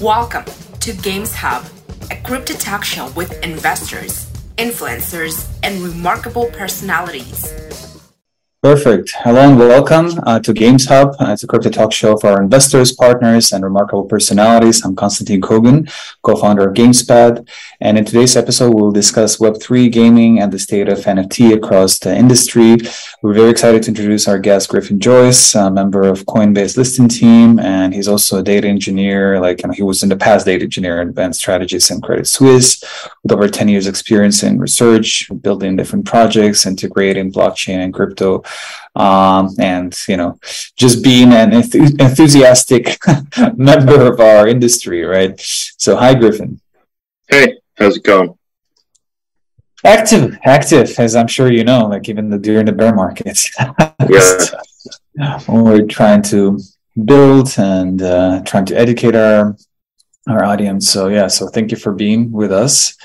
Welcome to Games Hub, a crypto talk show with investors, influencers, and remarkable personalities. Perfect. Hello and welcome uh, to Games Hub. Uh, it's a crypto talk show for our investors, partners, and remarkable personalities. I'm Constantin Kogan, co-founder of Gamespad. And in today's episode, we'll discuss Web3 gaming and the state of NFT across the industry. We're very excited to introduce our guest, Griffin Joyce, a member of Coinbase listing team. And he's also a data engineer. Like you know, he was in the past data engineer and advanced strategies in Credit Suisse with over 10 years experience in research, building different projects, integrating blockchain and crypto um, and you know just being an enth- enthusiastic member of our industry right? So hi griffin. Hey how's it going? Active active as i'm sure you know like even the during the bear markets yeah. We're trying to build and uh, trying to educate our our audience. So yeah so thank you for being with us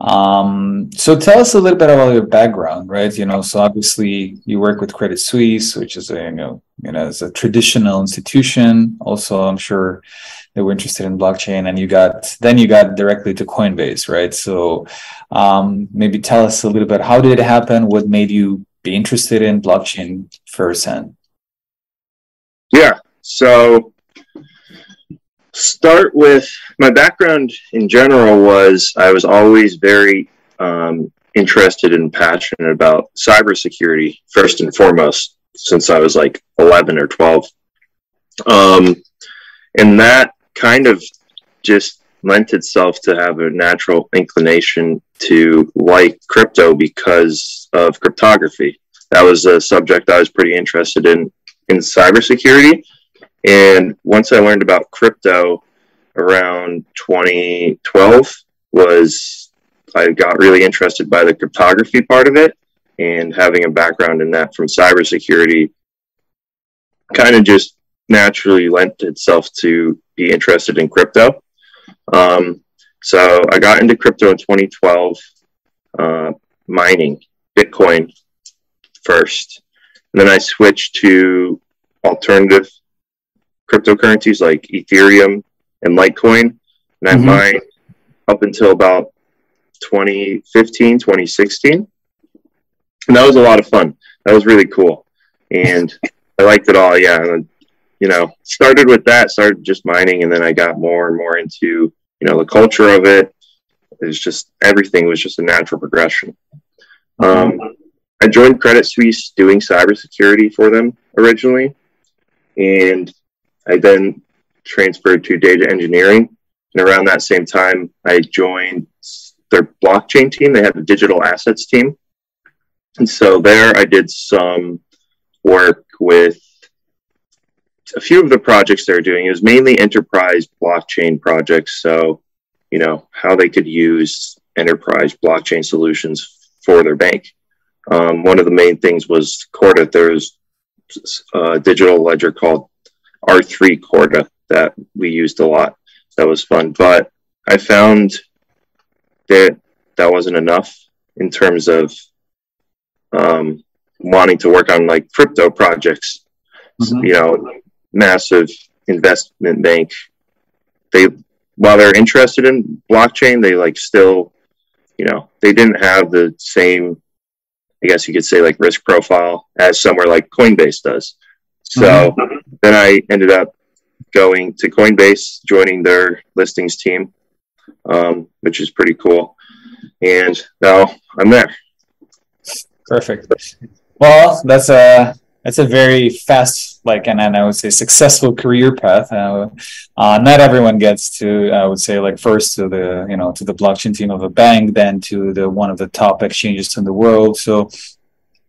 um, so tell us a little bit about your background, right? You know, so obviously you work with Credit Suisse, which is a you know, you know, it's a traditional institution. Also, I'm sure they were interested in blockchain, and you got then you got directly to Coinbase, right? So um, maybe tell us a little bit how did it happen? What made you be interested in blockchain firsthand? Yeah. So start with my background in general was I was always very um, interested and passionate about cybersecurity first and foremost since I was like 11 or 12. Um, and that kind of just lent itself to have a natural inclination to like crypto because of cryptography. That was a subject I was pretty interested in in cybersecurity and once I learned about crypto around 2012 was I got really interested by the cryptography part of it and having a background in that from cybersecurity kind of just naturally lent itself to be interested in crypto. Um, so I got into crypto in 2012, uh, mining Bitcoin first. And then I switched to alternative cryptocurrencies like Ethereum and Litecoin. And I mm-hmm. mined up until about 2015, 2016. And that was a lot of fun. That was really cool. And I liked it all. Yeah. And, you know, started with that, started just mining. And then I got more and more into, you know, the culture of it. It's just everything was just a natural progression. Um, I joined Credit Suisse doing cybersecurity for them originally. And I then transferred to data engineering. And around that same time, I joined their blockchain team. They had a digital assets team. And so there I did some work with a few of the projects they're doing. It was mainly enterprise blockchain projects. So, you know, how they could use enterprise blockchain solutions for their bank. Um, one of the main things was Corda. There's a digital ledger called R3 Corda that we used a lot. That was fun. But I found that that wasn't enough in terms of um, wanting to work on like crypto projects. Mm-hmm. You know, massive investment bank. They while they're interested in blockchain, they like still, you know, they didn't have the same, I guess you could say, like risk profile as somewhere like Coinbase does. So mm-hmm. Then I ended up going to Coinbase, joining their listings team, um, which is pretty cool. And now I'm there. Perfect. Well, that's a that's a very fast, like, and, and I would say successful career path. Uh, uh, not everyone gets to, I would say, like first to the you know to the blockchain team of a bank, then to the one of the top exchanges in the world. So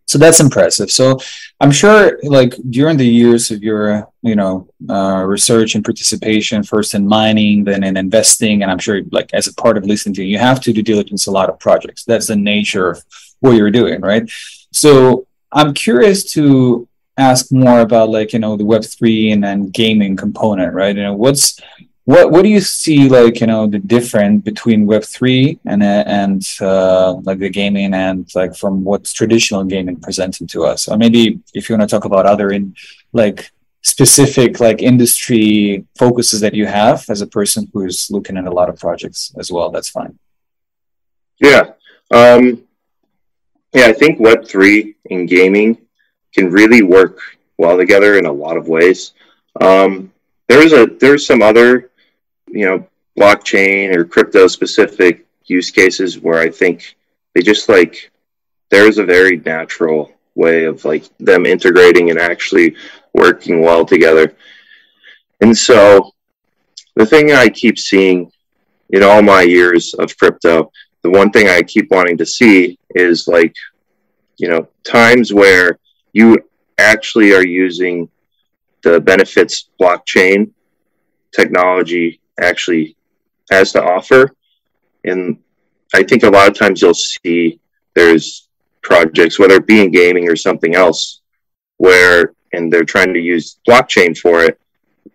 so that's impressive. So i'm sure like during the years of your you know uh, research and participation first in mining then in investing and i'm sure like as a part of listening to you, have to do diligence a lot of projects. That's the nature of what you're doing right? So i'm curious to ask more about like you know the web3 and then gaming component right? You know what's what what do you see like you know the difference between Web three and and uh, like the gaming and like from what's traditional gaming presented to us? Or maybe if you want to talk about other in like specific like industry focuses that you have as a person who's looking at a lot of projects as well. That's fine. Yeah. Um, yeah, I think Web3 and gaming can really work well together in a lot of ways. Um, there's a there's some other, you know, blockchain or crypto specific use cases where I think they just like there's a very natural way of like them integrating and actually working well together. And so the thing I keep seeing in all my years of crypto, the one thing I keep wanting to see is like, you know, times where you actually are using the benefits blockchain technology actually has to offer. And I think a lot of times you'll see there's projects, whether it be in gaming or something else, where and they're trying to use blockchain for it.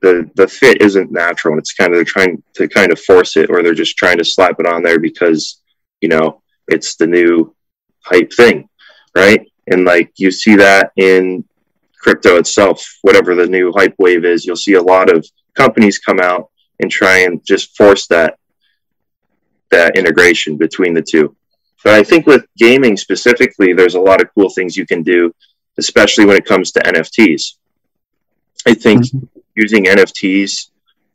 The the fit isn't natural. and It's kind of they're trying to kind of force it, or they're just trying to slap it on there because you know it's the new hype thing, right? And like you see that in crypto itself, whatever the new hype wave is, you'll see a lot of companies come out and try and just force that that integration between the two. But I think with gaming specifically, there's a lot of cool things you can do, especially when it comes to NFTs. I think mm-hmm. using NFTs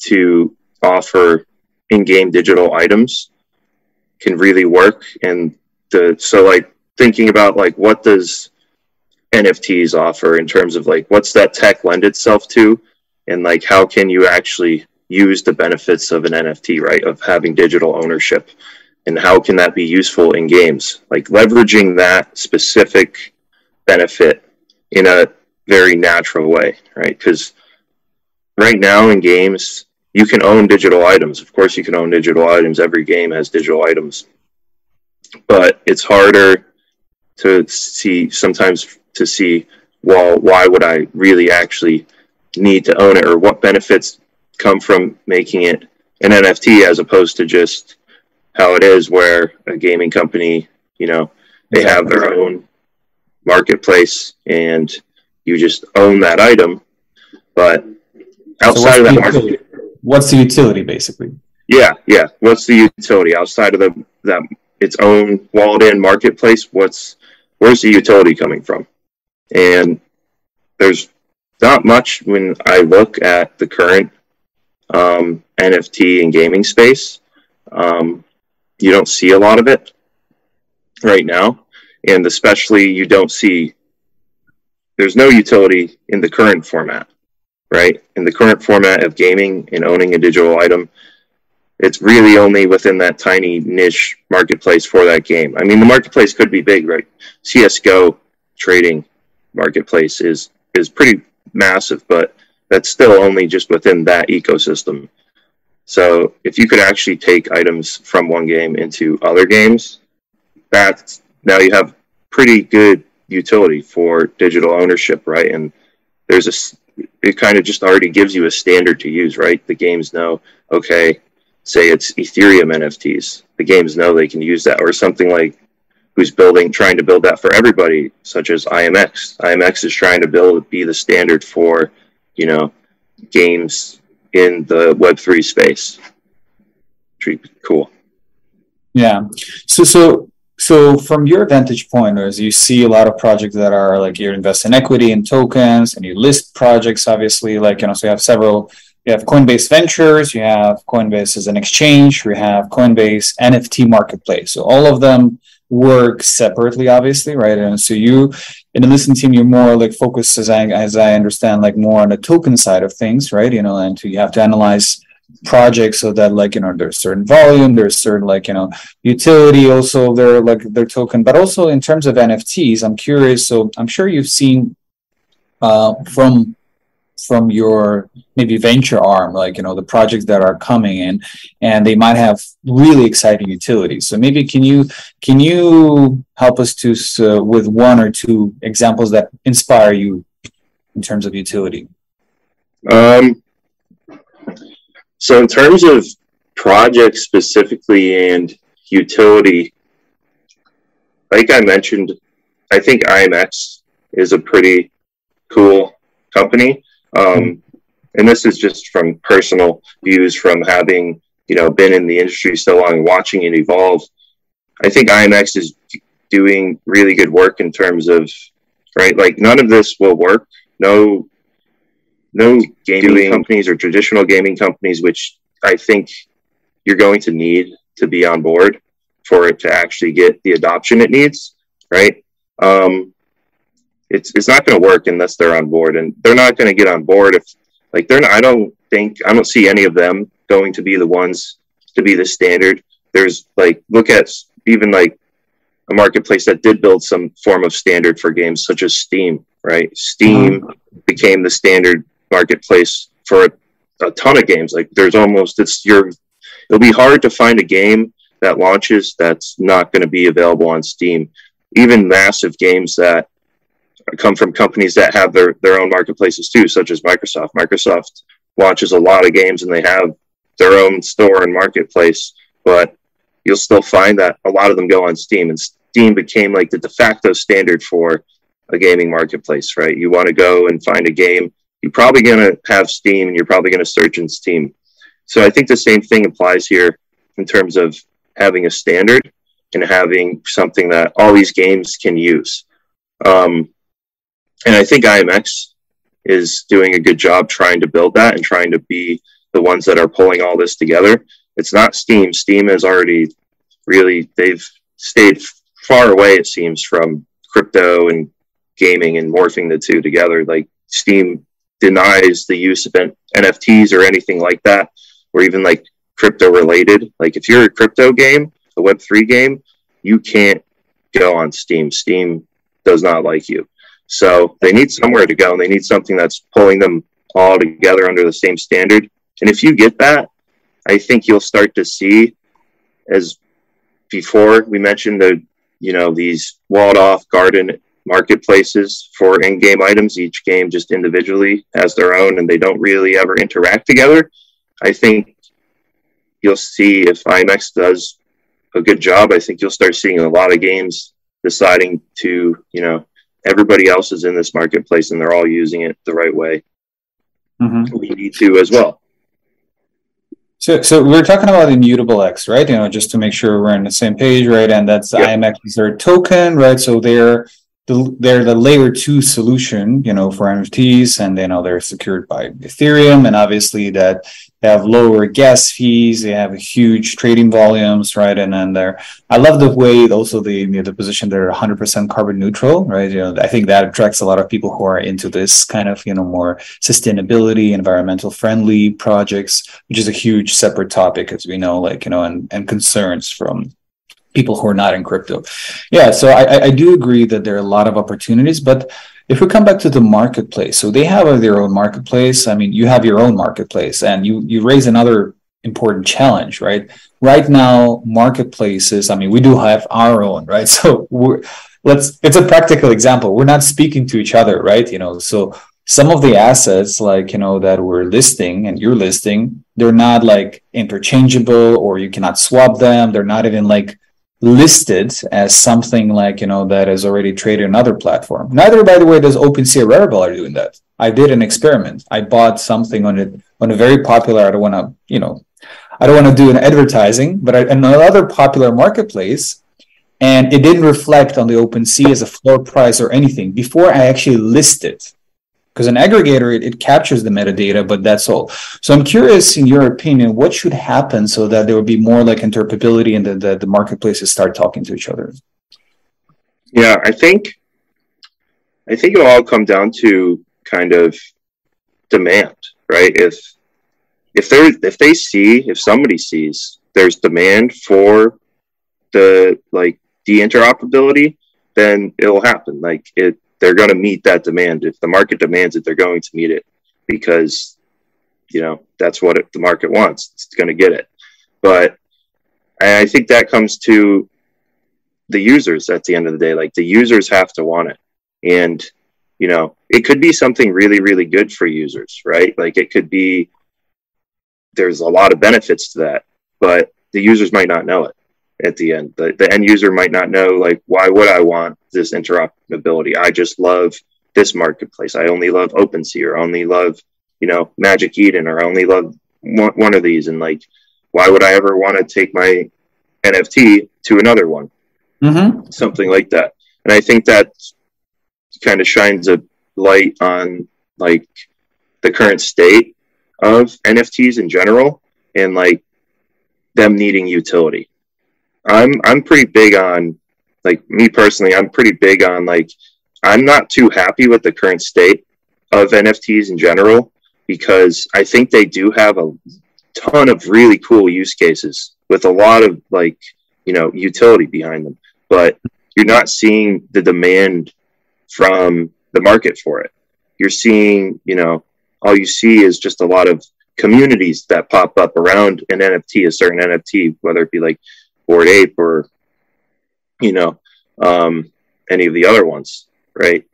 to offer in-game digital items can really work. And the so like thinking about like what does NFTs offer in terms of like what's that tech lend itself to, and like how can you actually use the benefits of an NFT, right? Of having digital ownership. And how can that be useful in games? Like leveraging that specific benefit in a very natural way, right? Because right now in games, you can own digital items. Of course, you can own digital items. Every game has digital items. But it's harder to see sometimes to see, well, why would I really actually need to own it or what benefits come from making it an NFT as opposed to just how it is where a gaming company, you know, they have their own marketplace and you just own that item. But outside so of that market, what's the utility basically? Yeah, yeah. What's the utility outside of the that its own walled in marketplace? What's where's the utility coming from? And there's not much when I look at the current um, NFT and gaming space. Um, you don't see a lot of it right now, and especially you don't see. There's no utility in the current format, right? In the current format of gaming and owning a digital item, it's really only within that tiny niche marketplace for that game. I mean, the marketplace could be big, right? CS:GO trading marketplace is is pretty massive, but that's still only just within that ecosystem. So if you could actually take items from one game into other games, that's now you have pretty good utility for digital ownership, right? And there's a it kind of just already gives you a standard to use, right? The games know, okay, say it's Ethereum NFTs. The games know they can use that, or something like who's building, trying to build that for everybody, such as IMX. IMX is trying to build, be the standard for you know, games in the Web3 space. Cool. Yeah. So, so, so from your vantage point, as you see a lot of projects that are like you invest in equity and tokens and you list projects, obviously, like, you know, so you have several, you have Coinbase Ventures, you have Coinbase as an exchange, you have Coinbase NFT Marketplace. So all of them work separately, obviously, right? And so you in the listen team, you're more like focused, as I as I understand, like more on the token side of things, right? You know, and you have to analyze projects so that like you know there's certain volume there's certain like you know utility also their like their token but also in terms of nfts i'm curious so i'm sure you've seen uh, from from your maybe venture arm, like you know the projects that are coming in, and they might have really exciting utilities. So maybe can you can you help us to uh, with one or two examples that inspire you in terms of utility? Um, so in terms of projects specifically and utility, like I mentioned, I think IMX is a pretty cool company Um, and this is just from personal views from having you know been in the industry so long, watching it evolve. I think IMX is doing really good work in terms of right. Like none of this will work. No, no gaming companies or traditional gaming companies, which I think you're going to need to be on board for it to actually get the adoption it needs. Right. Um, it's it's not going to work unless they're on board, and they're not going to get on board if like they're not. I don't think I don't see any of them going to be the ones to be the standard. There's like look at even like a marketplace that did build some form of standard for games, such as Steam. Right, Steam mm-hmm. became the standard marketplace for a, a ton of games. Like there's almost it's your it'll be hard to find a game that launches that's not going to be available on Steam. Even massive games that come from companies that have their, their own marketplaces too, such as Microsoft. Microsoft launches a lot of games and they have their own store and marketplace, but you'll still find that a lot of them go on Steam, and Steam became like the de facto standard for a gaming marketplace, right? You want to go and find a game, you're probably going to have Steam and you're probably going to search in Steam. So I think the same thing applies here in terms of having a standard and having something that all these games can use. Um, and I think IMX is doing a good job trying to build that and trying to be the ones that are pulling all this together. It's not Steam. Steam has already really they've stayed far away it seems from crypto and gaming and morphing the two together. Like Steam denies the use of NFTs or anything like that, or even like crypto related. Like if you're a crypto game, a Web3 game, you can't go on Steam. Steam does not like you. So they need somewhere to go and they need something that's pulling them all together under the same standard. And if you get that, I think you'll start to see as before we mentioned the you know these walled off garden marketplaces for in-game items each game just individually has their own and they don't really ever interact together i think you'll see if IMX does a good job i think you'll start seeing a lot of games deciding to you know everybody else is in this marketplace and they're all using it the right way. Mm-hmm. We need to as well. So, so we're talking about immutable X, right? You know, just to make sure we're on the same page, right? And that's yep. IMX is their token, right? So they're the, they're the layer two solution, you know, for NFTs, and you know they're secured by Ethereum, and obviously that they have lower gas fees, they have huge trading volumes, right? And then they're, I love the way also the you know, the position they're 100% carbon neutral, right? You know, I think that attracts a lot of people who are into this kind of you know more sustainability, environmental friendly projects, which is a huge separate topic, as we know, like you know, and and concerns from people who are not in crypto. Yeah, so I, I do agree that there are a lot of opportunities, but if we come back to the marketplace, so they have their own marketplace. I mean, you have your own marketplace, and you you raise another important challenge, right? Right now, marketplaces. I mean, we do have our own, right? So we're let's. It's a practical example. We're not speaking to each other, right? You know, so some of the assets like you know that we're listing and you're listing they're not like interchangeable or you cannot swap them they're not even like listed as something like you know that is already traded on another platform. Neither, by the way, does OpenSea or Rarible are doing that. I did an experiment. I bought something on it on a very popular. I don't want to, you know, I don't want to do an advertising, but I, another popular marketplace, and it didn't reflect on the OpenSea as a floor price or anything before I actually listed because an aggregator it, it, captures the metadata but that's all. So i'm curious in your opinion what should happen so that there would be more like interoperability and the, the, the marketplaces start talking to each other? Yeah i think i think it'll all come down to kind of demand right? If if they if they see if somebody sees there's demand for the like the interoperability then it'll happen. Like it they're going to meet that demand. If the market demands it, they're going to meet it because, you know, that's what it, the market wants. It's going to get it. But I think that comes to the users at the end of the day. Like the users have to want it. And, you know, it could be something really, really good for users, right? Like it could be, there's a lot of benefits to that, but the users might not know it at the end. The, the end user might not know, like, why would I want this interoperability? I just love this marketplace. I only love OpenSea or only love, you know, Magic Eden or I only love one, one of these. And like, why would I ever want to take my NFT to another one? Mm-hmm. Something like that. And I think that kind of shines a light on like the current state of NFTs in general and like them needing utility. I'm I'm pretty big on like me personally, I'm pretty big on like I'm not too happy with the current state of NFTs in general because I think they do have a ton of really cool use cases with a lot of like, you know, utility behind them. But you're not seeing the demand from the market for it. You're seeing, you know, all you see is just a lot of communities that pop up around an NFT, a certain NFT, whether it be like Bored Ape or, you know, um, any of the other ones, right?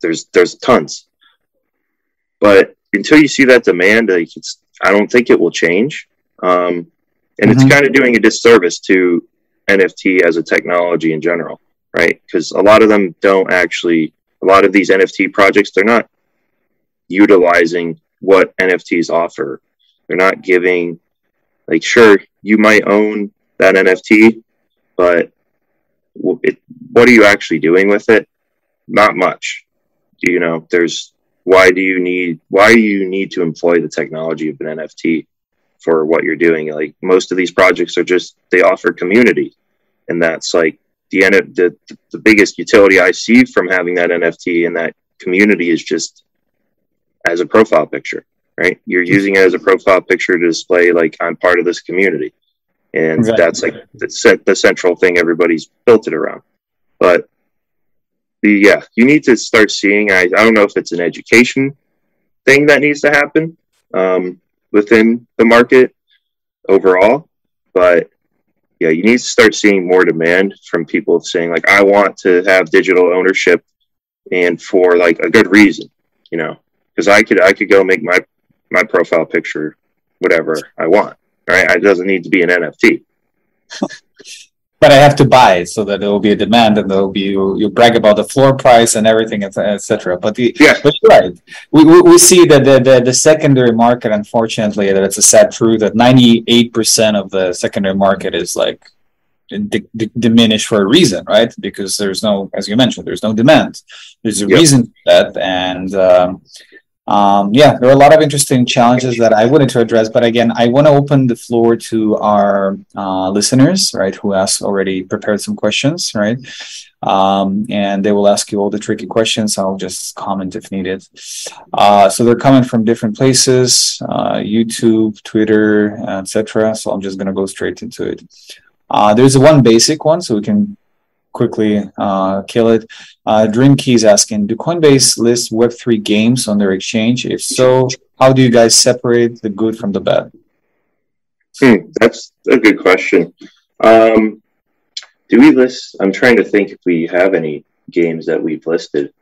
There's there's tons, but until you see that demand, like it's I don't think it will change, um, and mm-hmm. it's kind of doing a disservice to NFT as a technology in general, right? Because a lot of them don't actually, a lot of these NFT projects, they're not utilizing what NFTs offer. They're not giving, like, sure, you might own that NFT, but it, what are you actually doing with it? Not much. You know, there's why do you need why do you need to employ the technology of an NFT for what you're doing? Like most of these projects are just they offer community, and that's like the end of the the biggest utility I see from having that NFT and that community is just as a profile picture, right? You're hmm. using it as a profile picture to display like I'm part of this community and exactly. that's like the, the central thing everybody's built it around. But the yeah you need to start seeing I, I don't know if it's an education thing that needs to happen um, within the market overall but yeah you need to start seeing more demand from people saying like i want to have digital ownership and for like a good reason you know? Because i could i could go make my my profile picture whatever i want right? It doesn't need to be an NFT. but I have to buy it so that there will be a demand and there will be you, you brag about the floor price and everything, etc. But the yeah, but right, we, we, we see that the, the, the secondary market, unfortunately, that it's a sad truth that ninety eight percent of the secondary market is like d- d- diminished for a reason, right? Because there's no, as you mentioned, there's no demand. There's a yep. reason for that, and um, um, yeah, there are a lot of interesting challenges that I wanted to address. But again, I want to open the floor to our uh, listeners, right, who has already prepared some questions, right? Um, and they will ask you all the tricky questions. I'll just comment if needed. Uh, so they're coming from different places, uh, YouTube, Twitter, etc. So I'm just going to go straight into it. Uh, there's one basic one, so we can quickly uh, kill it. Uh, Dream Keys asking, do Coinbase list Web3 games on their exchange? If so, how do you guys separate the good from the bad? Hmm, that's a good question. Um, do we list? I'm trying to think if we have any games that we've listed.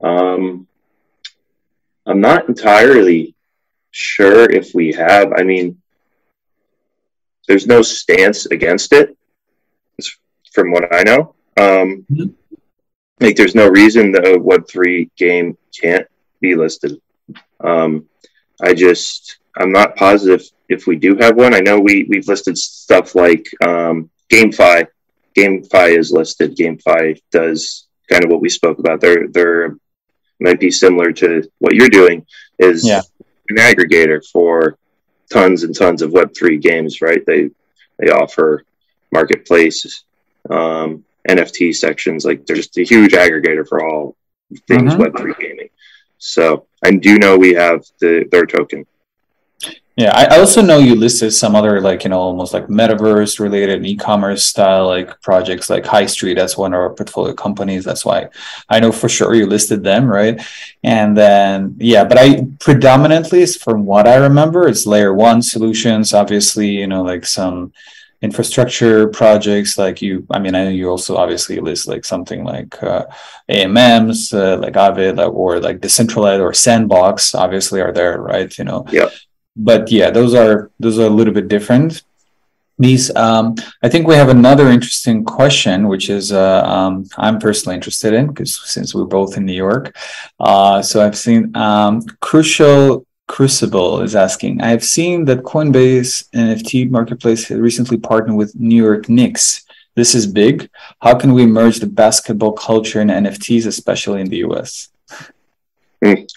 Um, I'm not entirely sure if we have. I mean, there's no stance against it, from what I know. Um. Like, there's no reason the Web three game can't be listed. Um, I just, I'm not positive if we do have one. I know we we've listed stuff like um, GameFi. GameFi is listed. GameFi does kind of what we spoke about. They're they're might be similar to what you're doing. Is yeah. an aggregator for tons and tons of Web three games, right? They they offer marketplaces, um, NFT sections. Like they're just a huge aggregator for all things mm-hmm. Web3 gaming. So I do know we have the their token. Yeah, I also know you listed some other like you know almost like metaverse related e-commerce style like projects like High Street. That's one of our portfolio companies. That's why I know for sure you listed them, right? And then yeah, but I predominantly, from what I remember, it's layer one solutions. Obviously, you know like some infrastructure projects like you i mean i know you also obviously list like something like uh, amms uh, like avid or like Decentraland or sandbox obviously are there right you know? Yeah. But yeah those are those are a little bit different. These um, i think we have another interesting question which is uh, um, i'm personally interested in because since we're both in new york uh, so i've seen um, crucial crucible is asking i have seen that coinbase nft marketplace recently partnered with new york knicks this is big how can we merge the basketball culture and nfts especially in the us mm.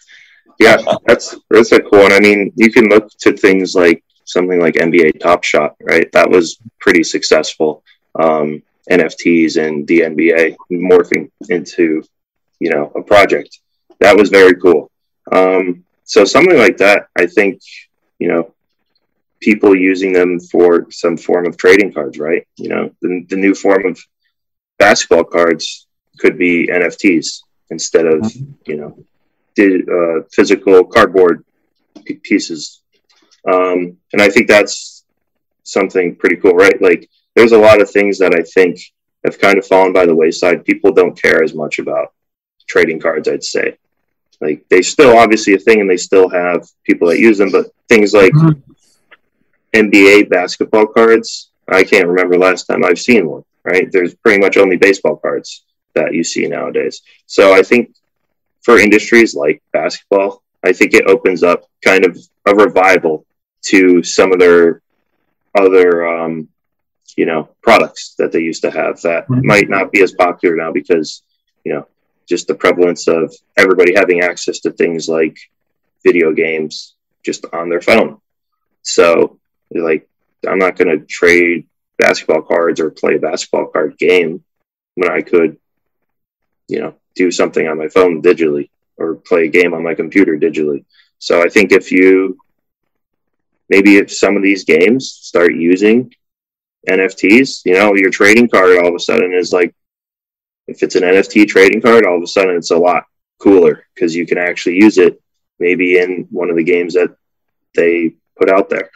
yeah that's that's a cool one i mean you can look to things like something like NBA Top Shot, right? That was pretty successful. Um, NFTs and the NBA morphing into, you know, a project. That was very cool. Um, so something like that, I think, you know, people using them for some form of trading cards, right? You know, the, the new form of basketball cards could be NFTs instead of, mm-hmm. you know, the, uh, physical cardboard p- pieces um, and I think that's something pretty cool, right? Like there's a lot of things that I think have kind of fallen by the wayside. People don't care as much about trading cards, I'd say. Like they still obviously a thing and they still have people that use them, but things like mm-hmm. NBA basketball cards, I can't remember last time I've seen one, right? There's pretty much only baseball cards that you see nowadays. So I think for industries like basketball, I think it opens up kind of a revival to some of their other um, you know products that they used to have that mm-hmm. might not be as popular now because you know just the prevalence of everybody having access to things like video games just on their phone. So like i'm not going to trade basketball cards or play a basketball card game when i could you know do something on my phone digitally or play a game on my computer digitally. So i think if you maybe if some of these games start using NFTs, you know, your trading card all of a sudden is like, if it's an NFT trading card, all of a sudden it's a lot cooler because you can actually use it maybe in one of the games that they put out there.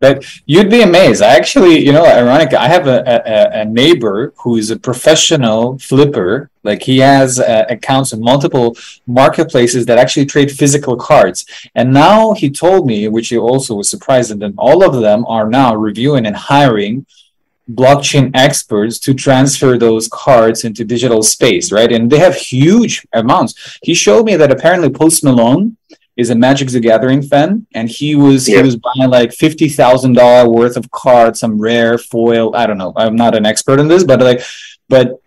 But you'd be amazed. I actually, you know, ironic. I have a, a, a neighbor who is a professional flipper. Like he has uh, accounts in multiple marketplaces that actually trade physical cards. And now he told me, which he also was surprised, that all of them are now reviewing and hiring blockchain experts to transfer those cards into digital space, right? And they have huge amounts. He showed me that apparently Post Malone is a Magic the Gathering fan, and he was yeah. he was buying like fifty thousand dollar worth of cards, some rare foil. I don't know. I'm not an expert in this, but like, but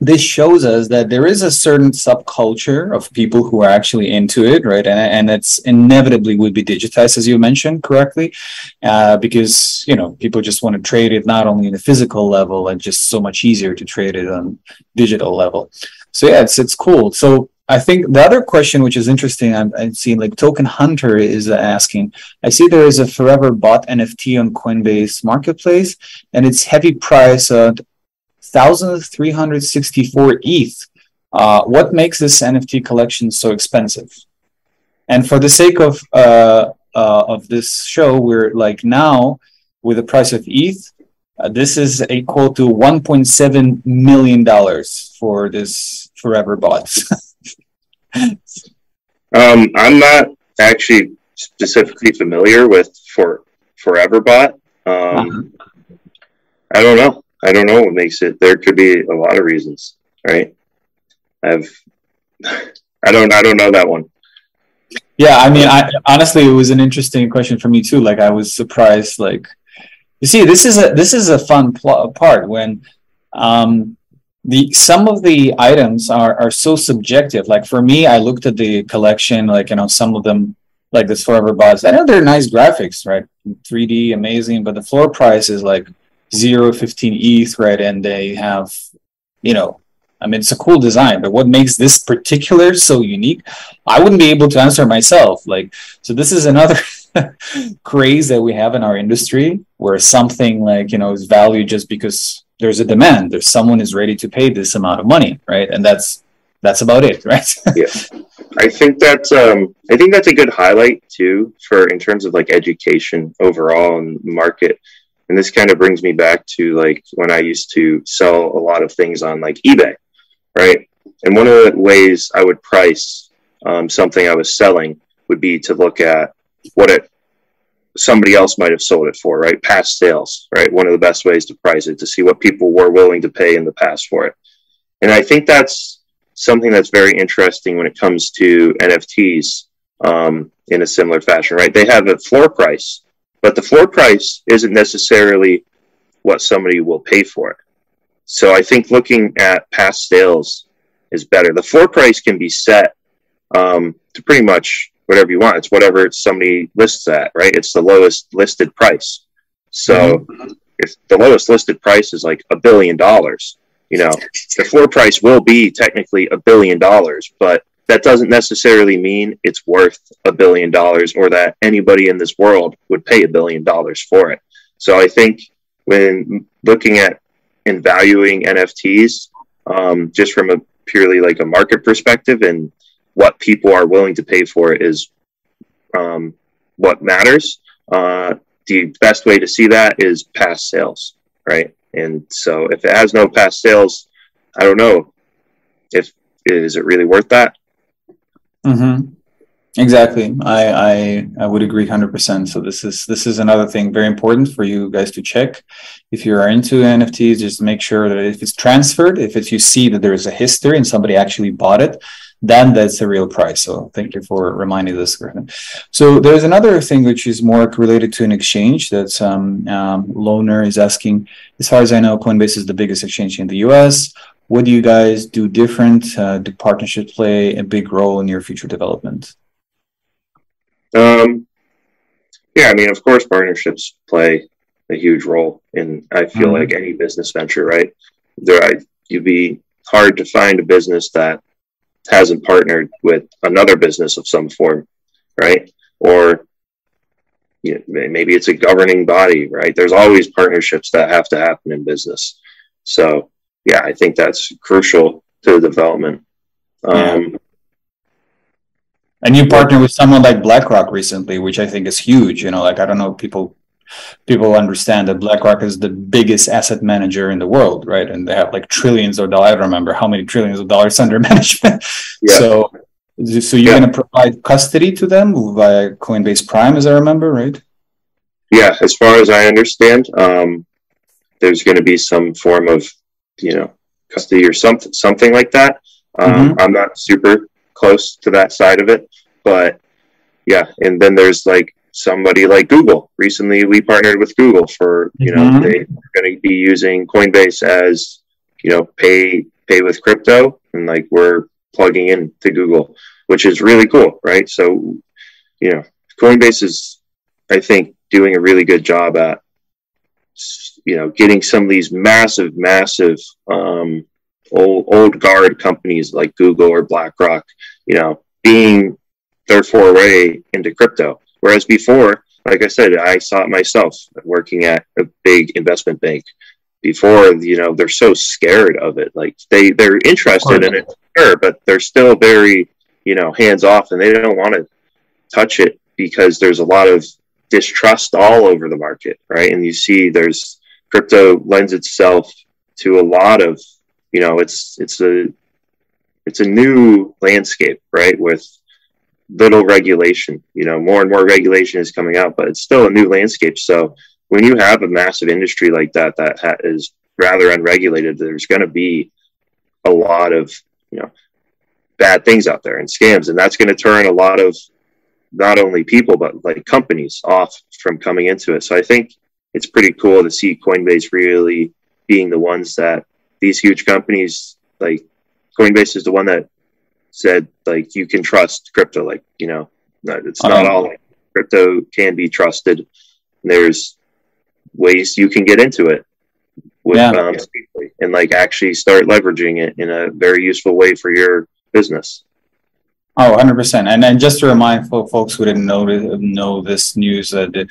this shows us that there is a certain subculture of people who are actually into it, right? And, and it's inevitably would be digitized, as you mentioned correctly, uh, because you know people just want to trade it not only in a physical level and just so much easier to trade it on digital level. So yeah, it's it's cool. So I think the other question, which is interesting, I'm, I'm seeing like Token Hunter is asking. I see there is a Forever Bot NFT on Coinbase Marketplace, and its heavy price at 1,364 ETH. Uh, what makes this NFT collection so expensive? And for the sake of uh, uh, of this show, we're like now with the price of ETH, uh, this is equal to 1.7 million dollars for this Forever Bots. um, I'm not actually specifically familiar with for ForeverBot. Um, uh-huh. I don't know. I don't know what makes it. There could be a lot of reasons, right? I've, I don't, I don't know that one. Yeah, I mean, I honestly, it was an interesting question for me too. Like, I was surprised. Like, you see, this is a this is a fun pl- part when um, the some of the items are are so subjective. Like for me, I looked at the collection, like you know, some of them like this Forever Bots. I know they're nice graphics, right? 3D, amazing, but the floor price is like zero fifteen e thread And they have, you know, I mean, it's a cool design, but what makes this particular so unique? I wouldn't be able to answer myself. Like, so this is another craze that we have in our industry where something like, you know, is valued just because there's a demand there's someone is ready to pay this amount of money right and that's that's about it right yeah i think that's um i think that's a good highlight too for in terms of like education overall and market and this kind of brings me back to like when i used to sell a lot of things on like ebay right and one of the ways i would price um, something i was selling would be to look at what it somebody else might have sold it for, right? Past sales, right? One of the best ways to price it to see what people were willing to pay in the past for it. And I think that's something that's very interesting when it comes to NFTs um, in a similar fashion, right? They have a floor price, but the floor price isn't necessarily what somebody will pay for it. So I think looking at past sales is better. The floor price can be set um, to pretty much whatever you want. It's whatever somebody lists at, right? It's the lowest listed price. So mm-hmm. if the lowest listed price is like a billion dollars, you know, the floor price will be technically a billion dollars, but that doesn't necessarily mean it's worth a billion dollars or that anybody in this world would pay a billion dollars for it. So I think when looking at and valuing NFTs, um, just from a purely like a market perspective and what people are willing to pay for it is um, what matters. Uh, the best way to see that is past sales, right? And so if it has no past sales, I don't know if is it really worth that. Mm-hmm. Exactly. I, I I would agree hundred percent. So this is this is another thing very important for you guys to check. If you are into NFTs, just make sure that if it's transferred, if it's you see that there is a history and somebody actually bought it, then that's a real price. So thank you for reminding this. So there's another thing which is more related to an exchange that um, um, Loner is asking. As far as I know, Coinbase is the biggest exchange in the U.S. What do you guys do different? Uh, do partnerships play a big role in your future development? Um, yeah, I mean, of course, partnerships play a huge role in. I feel mm-hmm. like any business venture, right? There, I, you'd be hard to find a business that hasn't partnered with another business of some form, right? Or you know, maybe it's a governing body, right? There's always partnerships that have to happen in business. So, yeah, I think that's crucial to the development. Um, and you partner with someone like BlackRock recently, which I think is huge. You know, like I don't know people people understand that BlackRock is the biggest asset manager in the world, right? And they have like trillions of dollars. I don't remember how many trillions of dollars under management. Yeah. So, so you're yeah. going to provide custody to them via Coinbase Prime, as I remember, right? Yeah, as far as I understand, um, there's going to be some form of, you know, custody or something, something like that. Um, mm-hmm. I'm not super close to that side of it. But yeah, and then there's like somebody like Google. Recently, we partnered with Google for you know mm-hmm. they're going to be using Coinbase as you know pay pay with crypto, and like we're plugging in to Google, which is really cool, right? So you know, Coinbase is I think doing a really good job at you know getting some of these massive, massive um, old old guard companies like Google or BlackRock, you know, being their foray into crypto. Whereas before, like I said, I saw it myself working at a big investment bank. Before, you know, they're so scared of it. Like they they're interested in it, sure, but they're still very, you know, hands off, and they don't want to touch it because there's a lot of distrust all over the market, right? And you see, there's crypto lends itself to a lot of you know it's it's a it's a new landscape right with little regulation you know more and more regulation is coming out but it's still a new landscape. So when you have a massive industry like that that ha- is rather unregulated there's going to be a lot of you know bad things out there and scams and that's going to turn a lot of not only people but like companies off from coming into it. So i think it's pretty cool to see coinbase really being the ones that these huge companies like Coinbase is the one that said like you can trust crypto. Like you know, it's not um, all like, crypto can be trusted. There's ways you can get into it with yeah. um, and like actually start leveraging it in a very useful way for your business. Oh, 100%. And then just to remind folks who didn't know know this news, uh, the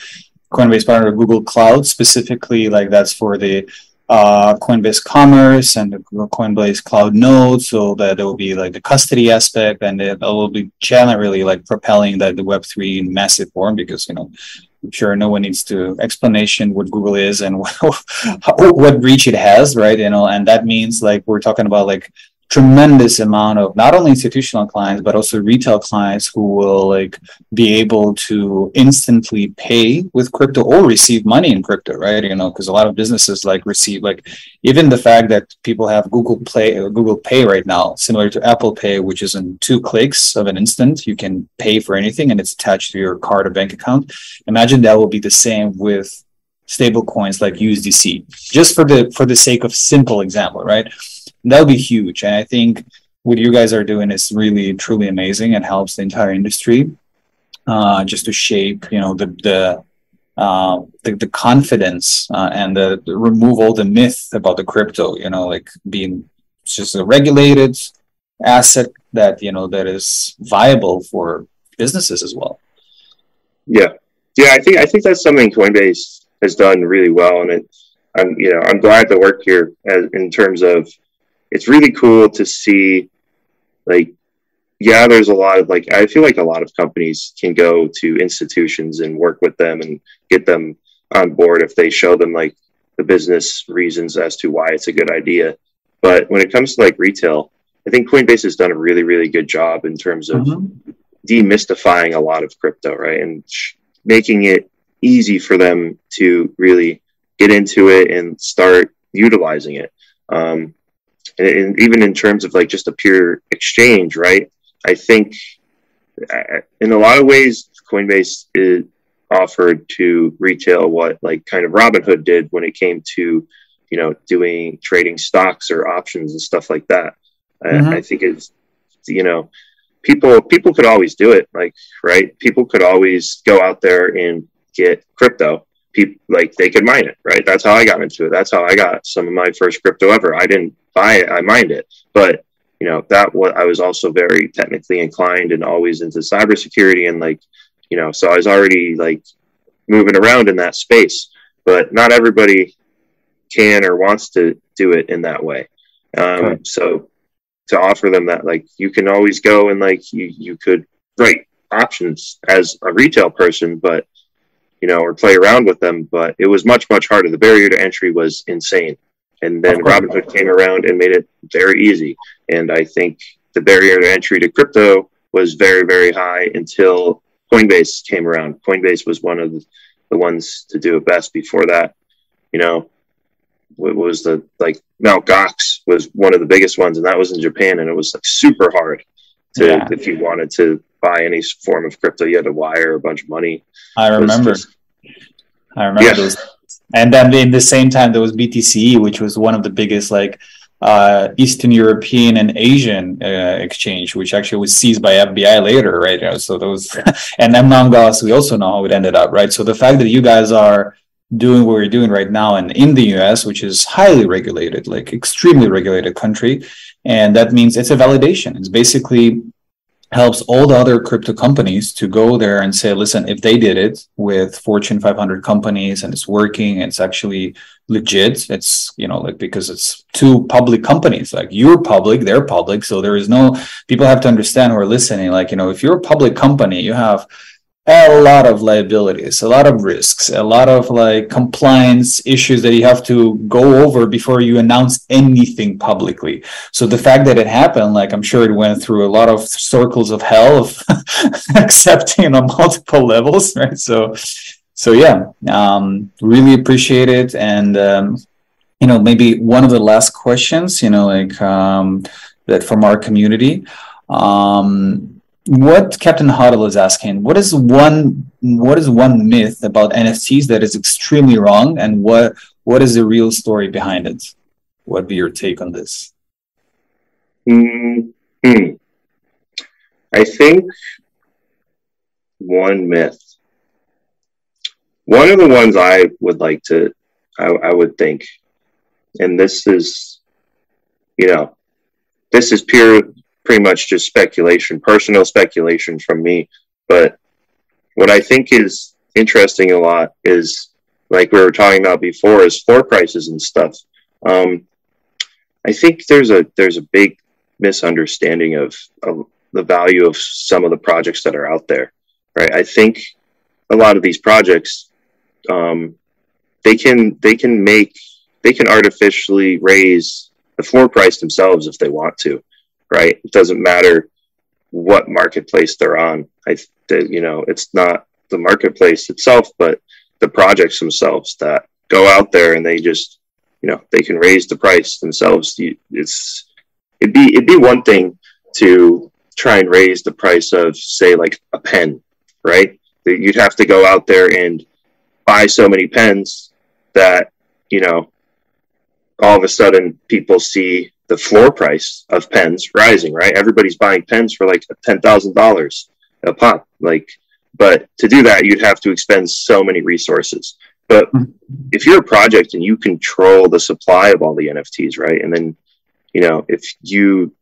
Coinbase partner Google Cloud specifically, like that's for the uh, Coinbase Commerce and the Coinbase Cloud Node, so that it will be like the custody aspect, and it, will be generally like propelling that the Web three in massive form because you know. I'm sure no one needs to explanation what Google is and what, what reach it has, right? You know, and that means like we're talking about like tremendous amount of not only institutional clients but also retail clients who will like be able to instantly pay with crypto or receive money in crypto right? You know because a lot of businesses like receive like even the fact that people have google play uh, google pay right now similar to apple pay which is in two clicks of an instant you can pay for anything and it's attached to your card or bank account. Imagine that will be the same with stable coins like usdc just for the for the sake of simple example right that'll be huge. And I think what you guys are doing is really truly amazing and helps the entire industry uh, just to shape, you know, the the uh, the, the confidence uh, and the, the, remove all the myth about the crypto. You know, like being just a regulated asset that you know that is viable for businesses as well. Yeah, yeah. I think I think that's something Coinbase has done really well, and it, I'm you know I'm glad to work here as, in terms of it's really cool to see like yeah there's a lot of like i feel like a lot of companies can go to institutions and work with them and get them on board if they show them like the business reasons as to why it's a good idea but when it comes to like retail i think coinbase has done a really really good job in terms of mm-hmm. demystifying a lot of crypto right and sh- making it easy for them to really get into it and start utilizing it um, and even in terms of like just a pure exchange, right? I think uh, in a lot of ways, Coinbase is offered to retail what like kind of Robinhood did when it came to, you know, doing trading stocks or options and stuff like that. Mm-hmm. I, I think it's, you know, people people could always do it, like right. People could always go out there and get crypto people like they could mine it, right? That's how I got into it. That's how I got some of my first crypto ever. I didn't buy it, I mined it. But you know, that what I was also very technically inclined and always into cybersecurity and like, you know, so I was already like moving around in that space. But not everybody can or wants to do it in that way. Um, okay. so to offer them that like you can always go and like you you could write options as a retail person, but you know, or play around with them. But it was much, much harder. The barrier to entry was insane. And then Robinhood came around and made it very easy. And I think the barrier to entry to crypto was very, very high until Coinbase came around. Coinbase was one of the, ones to do it best. Before that, you know, what was the like Mt. Gox was one of the biggest ones, and that was in Japan, and it was like super hard to yeah. if you wanted to buy any form of crypto, you had to wire a bunch of money. I remember. Just, I remember yeah. those. And then in the same time, there was BTC, which was one of the biggest like uh, Eastern European and Asian uh, exchange, which actually was seized by FBI later, right? So those and. Gox, we also know how it ended up, right? So the fact that you guys are doing what you're doing right now and in the US, which is highly regulated, like extremely regulated country, and that means it's a validation. It's basically helps all the other crypto companies to go there and say, listen, if they did it with Fortune 500 companies and it's working, it's actually legit. It's, you know, like because it's two public companies, like you're public, they're public. So there is no, people have to understand who are listening. Like, you know, if you're a public company, you have a lot of liabilities, a lot of risks, a lot of like compliance issues that you have to go over before you announce anything publicly. So the fact that it happened, like I'm sure it went through a lot of circles of hell of accepting on multiple levels, right? So, so yeah, um, really appreciate it. And, um, you know, maybe one of the last questions, you know, like um, that from our community. Um, what Captain Huddle is asking, what is one what is one myth about NFTs that is extremely wrong, and what what is the real story behind it? What would be your take on this? Mm-hmm. I think one myth. One of the ones I would like to, I, I would think, and this is, you know, this is pure pretty much just speculation, personal speculation from me. But what I think is interesting a lot is, like we were talking about before, is floor prices and stuff. Um, I think there's a there's a big misunderstanding of, of the value of some of the projects that are out there, right? I think a lot of these projects, um, they can they can make they can artificially raise the floor price themselves if they want to, right? It doesn't matter what marketplace they're on. I, you know, it's not the marketplace itself, but the projects themselves that go out there and they just, you know, they can raise the price themselves. It's it'd be it'd be one thing to try and raise the price of say like a pen, right? You'd have to go out there and buy so many pens that you know all of a sudden people see the floor price of pens rising, right? Everybody's buying pens for like ten thousand dollars a pop. Like, but to do that, you'd have to expend so many resources. But hmm. if you're a project and you control the supply of all the NFTs, right? And then, you know, if you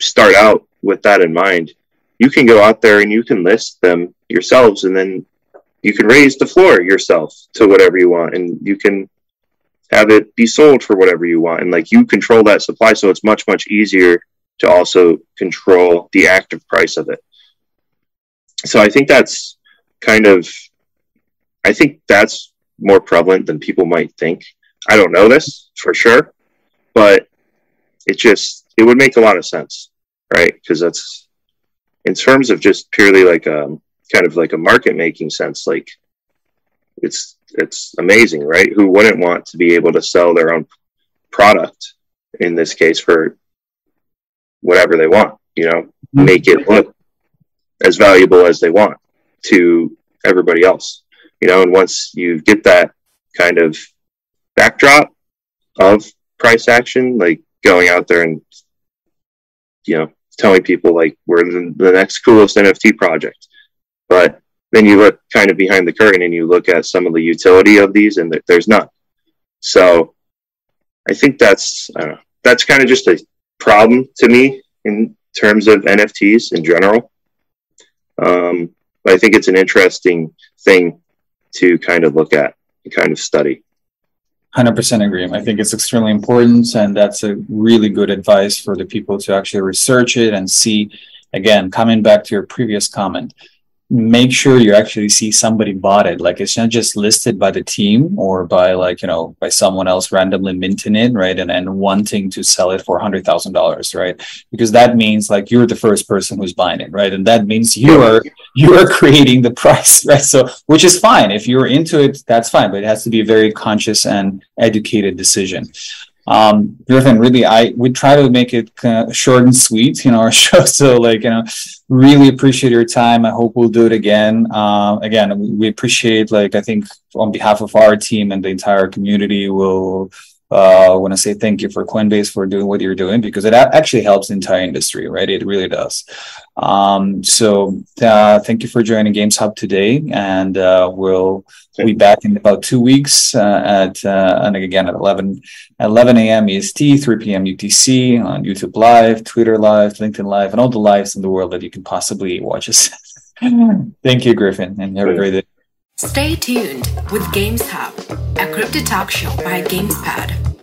start out with that in mind, you can go out there and you can list them yourselves and then you can raise the floor yourself to whatever you want and you can have it be sold for whatever you want. And like you control that supply so it's much much easier to also control the active price of it. So i think that's kind of i think that's more prevalent than people might think. I don't know this for sure but it just it would make a lot of sense right? Because that's in terms of just purely like um, kind of like a market making sense like it's it's amazing, right? Who wouldn't want to be able to sell their own product in this case for whatever they want, you know, mm-hmm. make it look as valuable as they want to everybody else, you know, and once you get that kind of backdrop of price action, like going out there and, you know, telling people like we're the, the next coolest NFT project, but then you look kind of behind the curtain and you look at some of the utility of these, and there's none. So I think that's know, that's kind of just a problem to me in terms of NFTs in general. Um, but I think it's an interesting thing to kind of look at and kind of study. 100% agree. I think it's extremely important, and that's a really good advice for the people to actually research it and see. Again, coming back to your previous comment, make sure you actually see somebody bought it. Like it's not just listed by the team or by like, you know, by someone else randomly minting it, right? And and wanting to sell it for hundred thousand dollars, right? Because that means like you're the first person who's buying it, right? And that means you are you are creating the price, right? So which is fine. If you're into it, that's fine, but it has to be a very conscious and educated decision um Griffin, really I we try to make it kind of short and sweet, you know, our show. So like, you know, really appreciate your time. I hope we'll do it again. Uh, again, we appreciate like I think on behalf of our team and the entire community will uh, I want to say thank you for Coinbase for doing what you're doing because it actually helps the entire industry, right? It really does. Um, so uh, thank you for joining Games Hub today, and uh, we'll be back in about two weeks uh, at uh, and again at 11 11 a.m. EST, 3 p.m. UTC on YouTube Live, Twitter Live, LinkedIn Live, and all the lives in the world that you can possibly watch us. thank you, Griffin, and have a great day. Stay tuned with Games Hub, a crypto talk show by GamesPad.